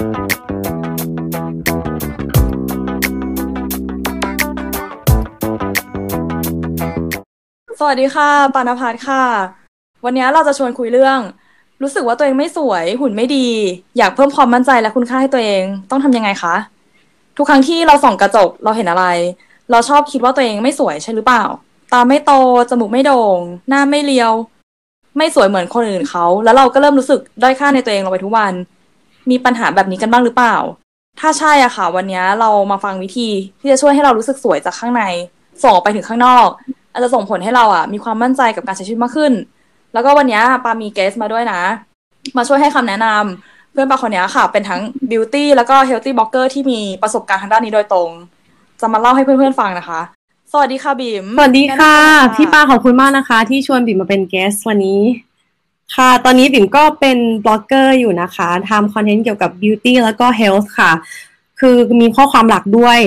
สวัสดีค่ะ ปานพัฒน์ค่ะ วันนี้เราจะชวนคุยเรื่อง รู้สึกว่าตัวเองไม่สวยหุ่นไม่ดี อยากเพิ่มความมั่นใจและคุณค่าให้ตัวเองต้องทำยังไงคะ ทุกครั้งที่เราส่องกระจกเราเห็นอะไร เราชอบคิดว่าตัวเองไม่สวยใช่หรือเปล่า ตาไม่โต จมูกไม่โด่ง หน้าไม่เรียว ไม่สวยเหมือนคนอื่นเขา แล้วเราก็เริ่มรู้สึกด้อยค่าในตัวเองลงไปทุกวัน มีปัญหาแบบนี้กันบ้างหรือเปล่า ถ้าใช่อะค่ะ วันนี้เรามาฟังวิธีที่จะช่วยให้เรารู้สึกสวยจากข้างใน ส่งออกไปถึงข้างนอก อาจจะส่งผลให้เราอะมีความมั่นใจกับการใช้ชีวิตมากขึ้น แล้วก็วันนี้ปามี guest มาด้วยนะ มาช่วยให้คำแนะนำเพื่อนปาคนนี้ค่ะ เป็นทั้ง beauty แล้วก็ healthy blogger ที่มีประสบการณ์ทางด้านนี้โดยตรง จะมาเล่าให้เพื่อนๆฟังนะคะ สวัสดีค่ะบิมสวัสดีค่ะแนนำตัวหน่อยพี่ปาขอบคุณมากนะคะ ที่ชวนบิ่มมาเป็น guest วันนี้ ค่ะ ตอนนี้บิ่มก็เป็นบล็อกเกอร์อยู่นะคะทำ content เกี่ยวกับ beauty แล้วก็ health ค่ะ คือมีข้อความหลักด้วย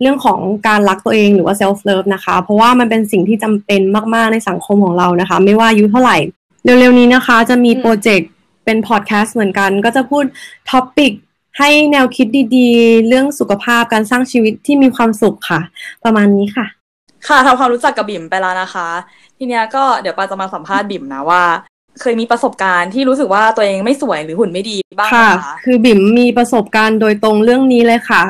เรื่องของการรักตัวเองหรือว่า self love นะคะ เพราะว่ามันเป็นสิ่งที่จำเป็นมากๆในสังคมของเรานะคะ ไม่ว่าอายุเท่าไหร่ เร็วๆนี้นะคะจะมีโปรเจกต์เป็นพอดแคสต์เหมือนกัน ก็จะพูด topic ให้แนวคิดดีๆ เรื่องสุขภาพการสร้างชีวิตที่มีความสุขค่ะ ประมาณนี้ค่ะ ค่ะทำความรู้จักกับบิ่มไปแล้วนะคะ ทีเนี้ยก็เดี๋ยวปาจะมาสัมภาษณ์บิ่มนะว่า เคยมีประสบการณ์ที่รู้สึกว่าตัวเองไม่สวยหรือหุ่นไม่ดีบ้างไหมค่ะ คือบิ่มมีประสบการณ์โดยตรงเรื่องนี้เลยค่ะ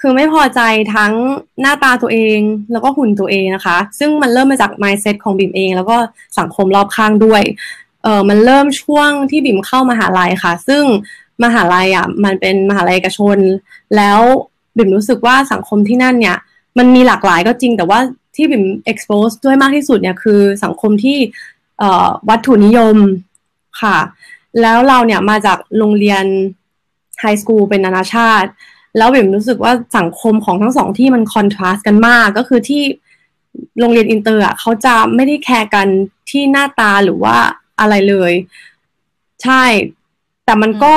คือไม่พอใจทั้งหน้าตาตัวเองแล้วก็หุ่นตัวเองนะคะ ซึ่งมันเริ่มมาจาก mindset ของบิ่มเอง แล้วก็สังคมรอบข้างด้วย เออมันเริ่มช่วงที่บิ่มเข้ามหาลัยค่ะ ซึ่งมหาลัยอะมันเป็นมหาลัยเอกชน แล้วบิ่มรู้สึกว่าสังคมที่นั่นเนี่ย มันมีหลากหลายก็จริงแต่ว่าที่บิ่ม expose ด้วยมากที่สุดเนี่ยคือสังคมที่ วัตถุนิยมค่ะ แล้วเราเนี่ยมาจากโรงเรียน high school เป็นนานาชาติ แล้วบิ่มรู้สึกว่าสังคมของทั้งสองที่มัน contrast กันมาก ก็คือที่โรงเรียนอินเตอร์อะเขาจะไม่ได้แคร์กันที่หน้าตาหรือว่าอะไรเลย ใช่ แต่มันก็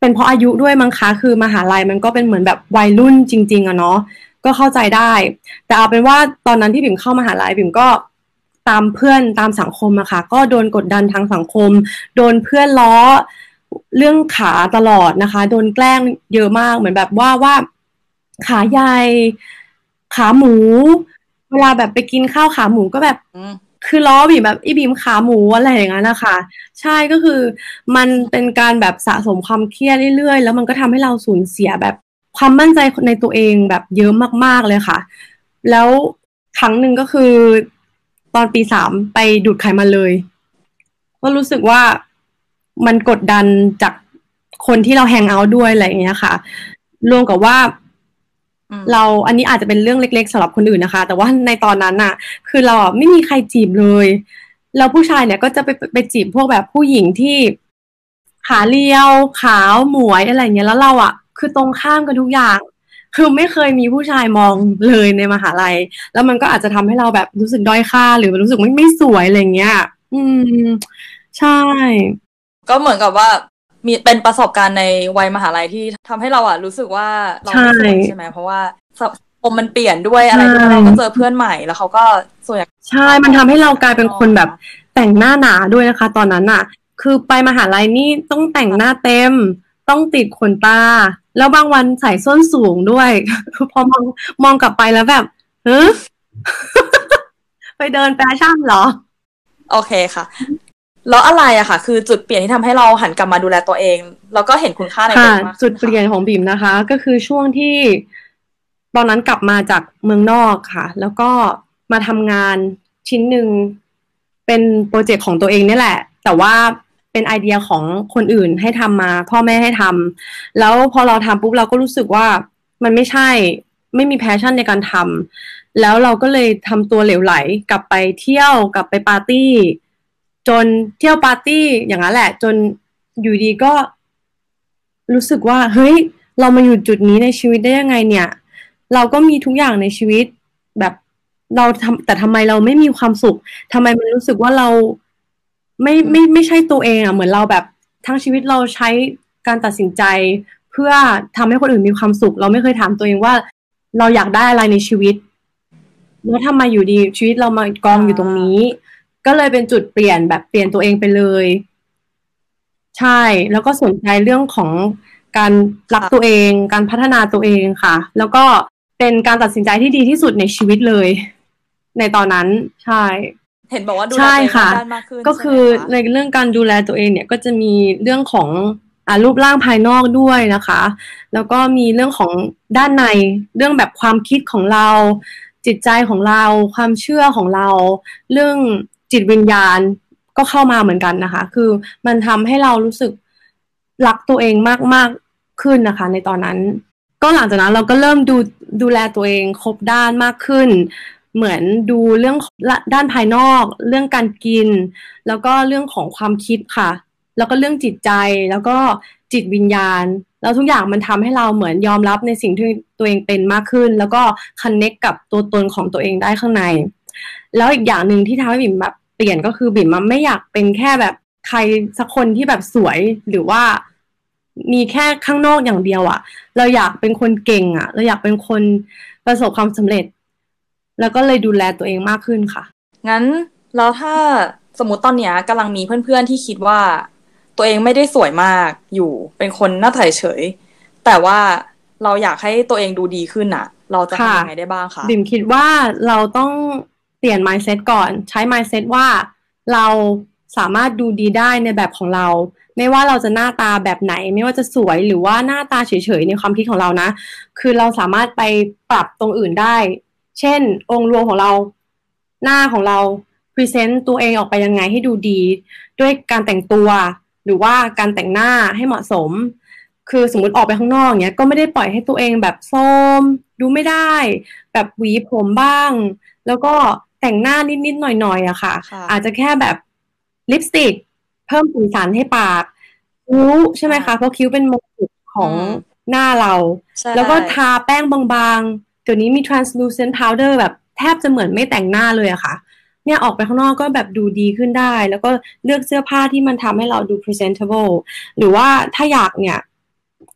เป็นเพราะอายุด้วยมั้งคะคือมหาลัยมันก็เป็นเหมือนแบบวัยรุ่นจริง ๆอะเนาะก็เข้าใจได้ แต่เอาเป็นว่าตอนนั้นที่บิ่มเข้ามหาลัยบิ่มก็ ตามเพื่อนตามสังคมอะค่ะ ก็โดนกดดันทางสังคม โดนเพื่อนล้อเรื่องขาตลอดนะคะ โดนแกล้งเยอะมากเหมือนแบบว่าว่า ขาใหญ่ขาหมู เวลาแบบไปกินข้าวขาหมูก็แบบอืมคือล้อบีมแบบอีบีมขาหมูอะไรอย่างนั้นนะคะใช่ก็คือมันเป็นการแบบสะสมความเครียดเรื่อยๆ แล้วมันก็ทำให้เราสูญเสียแบบความมั่นใจในตัวเองแบบเยอะมากๆเลยค่ะ แล้วครั้งหนึ่งก็คือ ตอนปีสามไปดูดไขมันเลยก็รู้สึกว่ามันกดดันจากคนที่เราแฮงเอาท์ด้วยอะไรอย่างเงี้ยค่ะ รวมกับว่าอืมเราอันนี้อาจจะเป็นเรื่องเล็ก ๆสำหรับคนอื่นนะคะ แต่ว่าในตอนนั้นน่ะ คือเราอะไม่มีใครจีบเลยแล้วผู้ชายเนี่ยก็จะไปไปไปจีบพวกแบบผู้หญิงที่ขาเรียว ขาวหมวยอะไรเงี้ยแล้วเราอะ คือตรงข้ามกันทุกอย่าง คือไม่เคยมีผู้ชายมองเลยในมหาลัย แล้วมันก็อาจจะทำให้เราแบบรู้สึกด้อยค่า หรือรู้สึกไม่ไม่สวยอะไรเงี้ย อืม ใช่ ก็เหมือนกับว่ามีเป็นประสบการณ์ในวัยมหาลัยที่ทำให้เราอะรู้สึกว่าเราไม่สวยใช่ไหมเพราะว่าสังคมมันเปลี่ยนด้วยอะไรด้วยใช่เราก็เจอเพื่อนใหม่แล้วเขาก็ส่วนใหญ่ใช่ มันทำให้เรากลายเป็นคนแบบแต่งหน้าหนาด้วยนะคะ ตอนนั้นน่ะ คือไปมหาลัยนี่ต้องแต่งหน้าเต็ม ต้องติดขนตา แล้วบางวันใส่ส้นสูงด้วย พอมองมองกลับไปแล้วแบบเฮ้ไปเดินแฟชั่นเหรอ โอเคค่ะ แล้วอะไรอะค่ะ คือจุดเปลี่ยนที่ทำให้เราหันกลับมาดูแลตัวเอง แล้วก็เห็นคุณค่าในตัวค่ะเองมากจุขึ้ดนเปลี่ยนของบิ่มนะคะ ก็คือช่วงที่ตอนนั้นกลับมาจากเมืองนอกค่ะ แล้วก็มาทำงานชิ้นหนึ่งเป็นโปรเจกต์ของตัวเองนี่แหละ แต่ว่า เป็นไอเดียของคนอื่นให้ทำมา พ่อแม่ให้ทำแล้วพอเราทำปุ๊บเราก็รู้สึกว่ามันไม่ใช่ไม่มี passion ในการทำแล้วเราก็เลยทำตัวเหลวไหลกลับไปเที่ยวกลับไปปาร์ตี้ จนเที่ยวปาร์ตี้อย่างนั้นแหละ จนอยู่ดีก็ รู้สึกว่า เฮ้ย เรามาอยู่จุดนี้ในชีวิตได้ยังไงเนี่ย เราก็มีทุกอย่างในชีวิตแบบเราทำแต่ทำไมเราไม่มีความสุขทำไมมันรู้สึกว่าเรา ไม่ไม่ไม่ใช่ตัวเองอะเหมือนเราแบบทั้งชีวิตเราใช้การตัดสินใจเพื่อทำให้คนอื่นมีความสุข เราไม่เคยถามตัวเองว่า เราอยากได้อะไรในชีวิตแล้วทำไมอยู่ดีชีวิตเรามากองอยู่ตรงนี้ ก็เลยเป็นจุดเปลี่ยนแบบเปลี่ยนตัวเองไปเลย ใช่ แล้วก็สนใจเรื่องของการรักตัวเอง การพัฒนาตัวเองค่ะ แล้วก็เป็นการตัดสินใจที่ดีที่สุดในชีวิตเลย ในตอนนั้นใช่ เห็นบอกว่าดูแลใช่ตัวเองค่ะด้านมากขึ้นก็คือใช่ในไหมะเรื่องการดูแลตัวเองเนี่ยก็จะมีเรื่องของอ่ารูปร่างภายนอกด้วยนะคะ แล้วก็มีเรื่องของด้านในเรื่องแบบความคิดของเรา จิตใจของเรา ความเชื่อของเรา เรื่องจิตวิญญาณก็เข้ามาเหมือนกันนะคะ คือมันทำให้เรารู้สึกรักตัวเองมากๆขึ้นนะคะ ในตอนนั้น ก็หลังจากนั้นเราก็เริ่มดูดูแลตัวเองครบด้านมากขึ้น เหมือนดูเรื่องด้านภายนอก เรื่องการกิน แล้วก็เรื่องของความคิดค่ะ แล้วก็เรื่องจิตใจแล้วก็จิตวิญญาณ แล้วทุกอย่างมันทำให้เราเหมือนยอมรับในสิ่งที่ตัวเองเป็นมากขึ้น แล้วก็คันเน็กกับตัวตนของตัวเองได้ข้างใน แล้วอีกอย่างหนึ่งที่ทำให้บิ่มแบบเปลี่ยนก็คือบิ่มมันไม่อยากเป็นแค่แบบใครสักคนที่แบบสวยหรือว่ามีแค่ข้างนอกอย่างเดียวอะเราอยากเป็นคนเก่งอะเราอยากเป็นคนประสบความสำเร็จ แล้วก็เลยดูแลตัวเองมากขึ้นค่ะ งั้นแล้วถ้าสมมติตอนเนี้ยกำลังมีเพื่อนๆที่คิดว่า ตัวเองไม่ได้สวยมากอยู่เป็นคนหน้าถ่ายเฉย แต่ว่าเราอยากให้ตัวเองดูดีขึ้นอะเราจะค่ะทำยังไงได้บ้างคะบิ่มคิดว่าเราต้องเปลี่ยน mindset ก่อน ใช้ mindset ว่าเราสามารถดูดีได้ในแบบของเรา ไม่ว่าเราจะหน้าตาแบบไหน ไม่ว่าจะสวยหรือว่าหน้าตาเฉยๆในความคิดของเรานะ คือเราสามารถไปปรับตรงอื่นได้ เช่น องค์รวมของเราหน้าของเรา present ตัวเองออกไปยังไงให้ดูดี ด้วยการแต่งตัว หรือว่าการแต่งหน้าให้เหมาะสม คือสมมติออกไปข้างนอกเนี้ยก็ไม่ได้ปล่อยให้ตัวเองแบบโทรมดูไม่ได้ แบบหวีผมบ้าง แล้วก็แต่งหน้านิดๆหน่อยๆอะค่ะค่ะ อาจจะแค่แบบลิปสติก เพิ่มสีสันให้ปากคิ้วใช่ไหมคะเพราะคิ้วเป็นมงกุฎของอืมหน้าเราใช่แล้วก็ทาแป้งบางๆ เดี๋ยวนี้มี translucent powder แบบแทบจะเหมือนไม่แต่งหน้าเลยอะค่ะ เนี่ยออกไปข้างนอกก็แบบดูดีขึ้นได้ แล้วก็เลือกเสื้อผ้าที่มันทำให้เราดู presentable หรือว่าถ้าอยากเนี่ย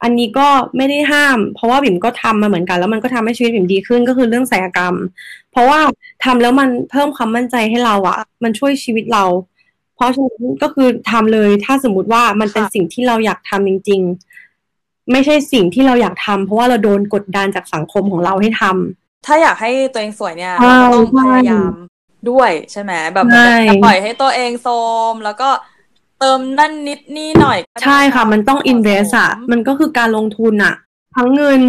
อันนี้ก็ไม่ได้ห้าม เพราะว่าบิ่มก็ทำมาเหมือนกัน แล้วมันก็ทำให้ชีวิตบิ่มดีขึ้นก็คือเรื่องศัลยกรรม เพราะว่าทำแล้วมันเพิ่มความมั่นใจให้เราอะมันช่วยชีวิตเรา เพราะฉะนั้นก็คือทำเลยถ้าสมมุติว่ามันเป็นสิ่งที่เราอยากทำจริง ๆ ไม่ใช่สิ่งที่เราอยากทำเพราะว่าเราโดนกดดันจากสังคมของเราให้ทำถ้าอยากให้ตัวเองสวยเนี่ยใช่เราก็ต้องใช่พยายามด้วยใช่ไหมแบบใช่อย่าปล่อยให้ตัวเองโทรมแล้วก็เติมนั่นนิดนี่หน่อยก็ได้ใช่ค่ะ มันต้องเหาะ invest อะสมมันก็คือการลงทุนอะทั้งเงิน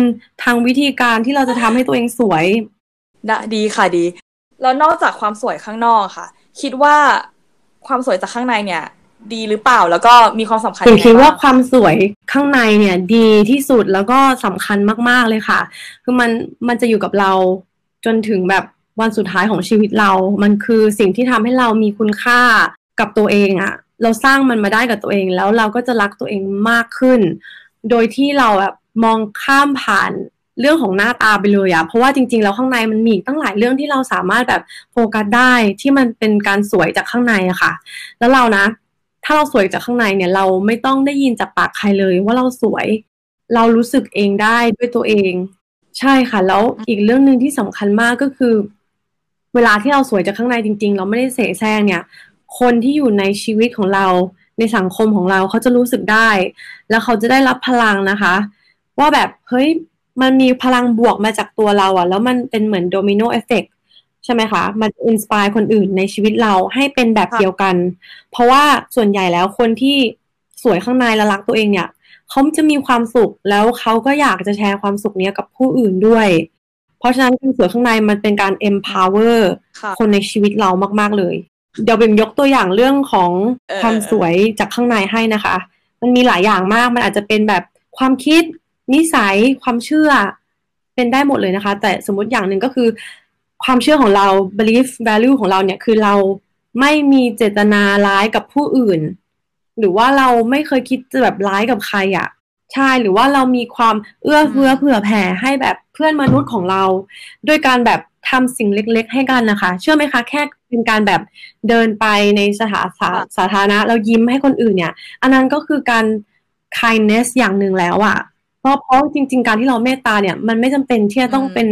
ทางวิธีการที่เราจะทำให้ตัวเองสวยได้ดีค่ะดี แล้วนอกจากความสวยข้างนอกค่ะ คิดว่าความสวยจากข้างในเนี่ย ดีหรือเปล่าแล้วก็มีความสำคัญผมยังไงคิดว่าบ้างความสวยข้างในเนี่ย ดีที่สุดแล้วก็สำคัญมากๆเลยค่ะ คือมันมันจะอยู่กับเราจนถึงแบบวันสุดท้ายของชีวิตเรา มันคือสิ่งที่ทำให้เรามีคุณค่ากับตัวเองอะเราสร้างมันมาได้กับตัวเองแล้วเราก็จะรักตัวเองมากขึ้น โดยที่เราแบบมองข้ามผ่านเรื่องของหน้าตาไปเลยอะเพราะว่าจริงๆแล้วข้างในมันมีอีกตั้งหลายเรื่องที่เราสามารถแบบโฟกัสได้ที่มันเป็นการสวยจากข้างในอะค่ะ แล้วเรานะ ถ้าเราสวยจากข้างในเนี่ย เราไม่ต้องได้ยินจากปากใครเลยว่าเราสวย เรารู้สึกเองได้ด้วยตัวเอง ใช่ค่ะ แล้วอีกเรื่องหนึ่งที่สำคัญมากก็คือ เวลาที่เราสวยจากข้างในจริง ๆ เราไม่ได้เสแสร้งเนี่ย คนที่อยู่ในชีวิตของเราในสังคมของเราเขาจะรู้สึกได้ แล้วเขาจะได้รับพลังนะคะ ว่าแบบเฮ้ยมันมีพลังบวกมาจากตัวเราอะแล้วมันเป็นเหมือน domino effect ใช่ไหมคะ มัน inspire คนอื่นในชีวิตเราให้เป็นแบบค่ะเดียวกัน เพราะว่าส่วนใหญ่แล้วคนที่สวยข้างในและรักตัวเองเนี่ยเขาจะมีความสุขแล้วเขาก็อยากจะแชร์ความสุขเนี้ยกับผู้อื่นด้วย เพราะฉะนั้นการสวยข้างในมันเป็นการ empower ค่ะคนในชีวิตเรามาก ๆ เลย เดี๋ยวเบมยกตัวอย่างเรื่องของเออความสวยจากข้างในให้นะคะ มันมีหลายอย่างมากมันอาจจะเป็นแบบความคิดนิสัยความเชื่อเป็นได้หมดเลยนะคะ แต่สมมติอย่างหนึ่งก็คือ ความเชื่อของเรา belief value ของเราเนี่ยคือเราไม่มีเจตนาร้ายกับผู้อื่น หรือว่าเราไม่เคยคิดจะแบบร้ายกับใครอะ่ะใช่หรือว่าเรามีความเอื้อเฟื้อเผื่อแผ่ให้แบบเพื่อนมนุษย์ของเรา ด้วยการแบบทำสิ่งเล็กๆ ให้กันนะคะ เชื่อไหมคะ แค่เป็นการแบบเดินไปในสถานสาค่ะสาธารณะแล้วยิ้มให้คนอื่นเนี่ย อันนั้นก็คือการ kindness อย่างหนึ่งแล้วอะเพราะเพราะจริง ๆ การที่เราเมตตาเนี่ย มันไม่จำเป็นที่จะต้องเป็น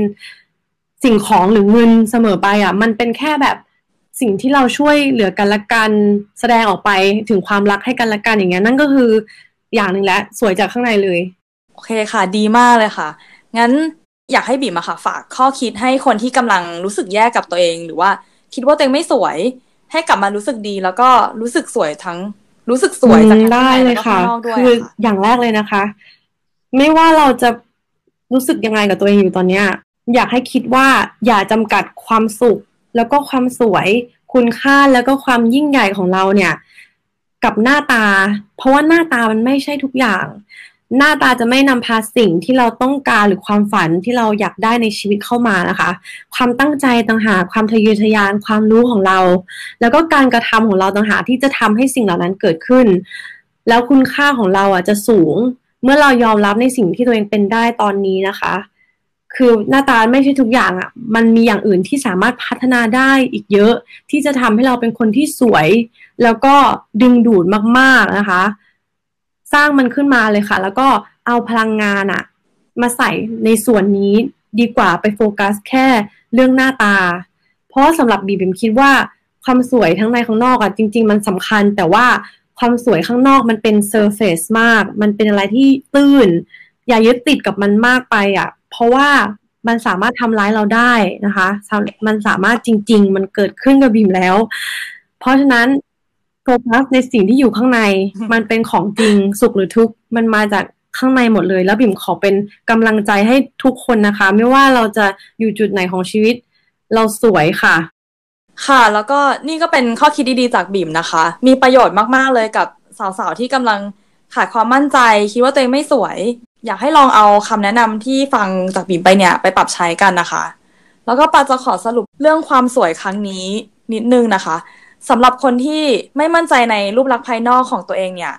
สิ่งของหรือเงินเสมอไปอะมันเป็นแค่แบบสิ่งที่เราช่วยเหลือกันและกันแสดงออกไปถึงความรักให้กันและกันอย่างเงี้ยนั่นก็คืออย่างหนึ่งแล้วสวยจากข้างในเลย โอเคค่ะ ดีมากเลยค่ะ งั้นอยากให้บีมอะค่ะ ฝากข้อคิดให้คนที่กำลังรู้สึกแย่กับตัวเอง หรือว่าคิดว่าตัวเองไม่สวย ให้กลับมารู้สึกดี แล้วก็รู้สึกสวยทั้งรู้สึกสวยจากทั้งได้เลยค่ะคืออย่างแรกเลยนะคะ ไม่ว่าเราจะรู้สึกยังไงกับตัวเองอยู่ตอนเนี้ย อยากให้คิดว่าอย่าจำกัดความสุข แล้วก็ความสวย คุณค่าแล้วก็ความยิ่งใหญ่ของเราเนี่ย กับหน้าตา เพราะว่าหน้าตามันไม่ใช่ทุกอย่าง หน้าตาจะไม่นำพาสิ่งที่เราต้องการหรือความฝันที่เราอยากได้ในชีวิตเข้ามานะคะ ความตั้งใจต่างหากความทะเยอทะยานความรู้ของเรา แล้วก็การกระทำของเราต่างหากที่จะทำให้สิ่งเหล่านั้นเกิดขึ้น แล้วคุณค่าของเราอะจะสูง เมื่อเรายอมรับในสิ่งที่ตัวเองเป็นได้ตอนนี้นะคะ คือหน้าตาไม่ใช่ทุกอย่างอะ มันมีอย่างอื่นที่สามารถพัฒนาได้อีกเยอะ ที่จะทำให้เราเป็นคนที่สวย แล้วก็ดึงดูดมากๆนะคะ สร้างมันขึ้นมาเลยค่ะ แล้วก็เอาพลังงานอะมาใส่ในส่วนนี้ดีกว่าไปโฟกัสแค่เรื่องหน้าตา เพราะสำหรับบีบิมคิดว่าความสวยทั้งในข้างนอกอะจริง ๆ มันสำคัญ แต่ว่าความสวยข้างนอกมันเป็น surface มาก มันเป็นอะไรที่ตื้น อย่ายึดติดกับมันมากไปอะ เพราะว่ามันสามารถทำร้ายเราได้นะคะ มันสามารถจริง ๆ มันเกิดขึ้นกับบีมแล้ว เพราะฉะนั้นโฟกัสในสิ่งที่อยู่ข้างใน มันเป็นของจริงสุขหรือทุกข์มันมาจากข้างในหมดเลย แล้วบิ่มขอเป็นกำลังใจให้ทุกคนนะคะ ไม่ว่าเราจะอยู่จุดไหนของชีวิต เราสวยค่ะ ค่ะ แล้วก็นี่ก็เป็นข้อคิดดีๆจากบิ่มนะคะ มีประโยชน์มากๆเลยกับสาวๆที่กำลัง ขาดความมั่นใจคิดว่าตัวเองไม่สวย อยากให้ลองเอาคำแนะนำที่ฟังจากบิ่มไปเนี่ยไปปรับใช้กันนะคะ แล้วก็ปาจะขอสรุปเรื่องความสวยครั้งนี้นิดนึงนะคะสำหรับคนที่ไม่มั่นใจในรูปลักษณ์ภายนอกของตัวเองเนี่ย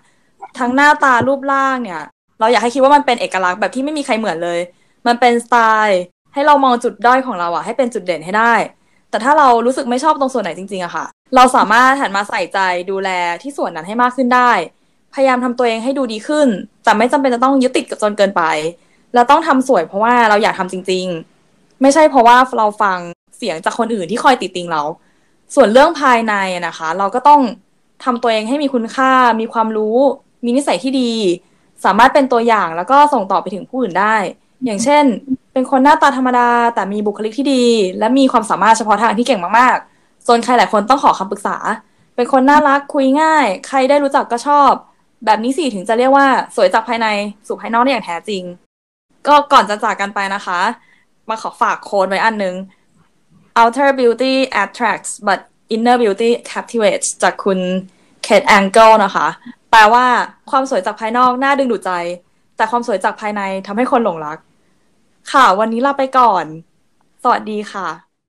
ทั้งหน้าตารูปร่างเนี่ย เราอยากให้คิดว่ามันเป็นเอกลักษณ์แบบที่ไม่มีใครเหมือนเลย มันเป็นสไตล์ให้เรามองจุดด้อยของเราอะให้เป็นจุดเด่นให้ได้ แต่ถ้าเรารู้สึกไม่ชอบตรงส่วนไหนจริงๆอะค่ะ เราสามารถหันมาใส่ใจดูแลที่ส่วนนั้นให้มากขึ้นได้ พยายามทำตัวเองให้ดูดีขึ้น แต่ไม่จำเป็นจะต้องยึดติดกับจนเกินไป แล้วต้องทำสวยเพราะว่าเราอยากทำจริง ๆ ไม่ใช่เพราะว่าเราฟังเสียงจากคนอื่นที่คอยติดติงเรา ส่วนเรื่องภายในนะคะ เราก็ต้องทำตัวเองให้มีคุณค่า มีความรู้ มีนิสัยที่ดี สามารถเป็นตัวอย่างแล้วก็ส่งต่อไปถึงผู้อื่นได้ อย่างเช่น เป็นคนหน้าตาธรรมดา แต่มีบุคลิกที่ดี และมีความสามารถเฉพาะทางที่เก่งมากๆจนใครหลายคนต้องขอคำปรึกษา เป็นคนน่ารักคุยง่าย ใครได้รู้จักก็ชอบ แบบนี้สิถึงจะเรียกว่าสวยจากภายในสู่ภายนอกได้อย่างแท้จริง ก็ก่อนจะจากกันไปนะคะ มาขอฝากโค้ดไว้อันนึง outer beauty attracts but inner beauty captivates จากคุณเคทแองเกิลนะคะ แปลว่าความสวยจากภายนอกน่าดึงดูดใจ แต่ความสวยจากภายในทำให้คนหลงรัก ค่ะ วันนี้ลาไปก่อน สวัสดีค่ะ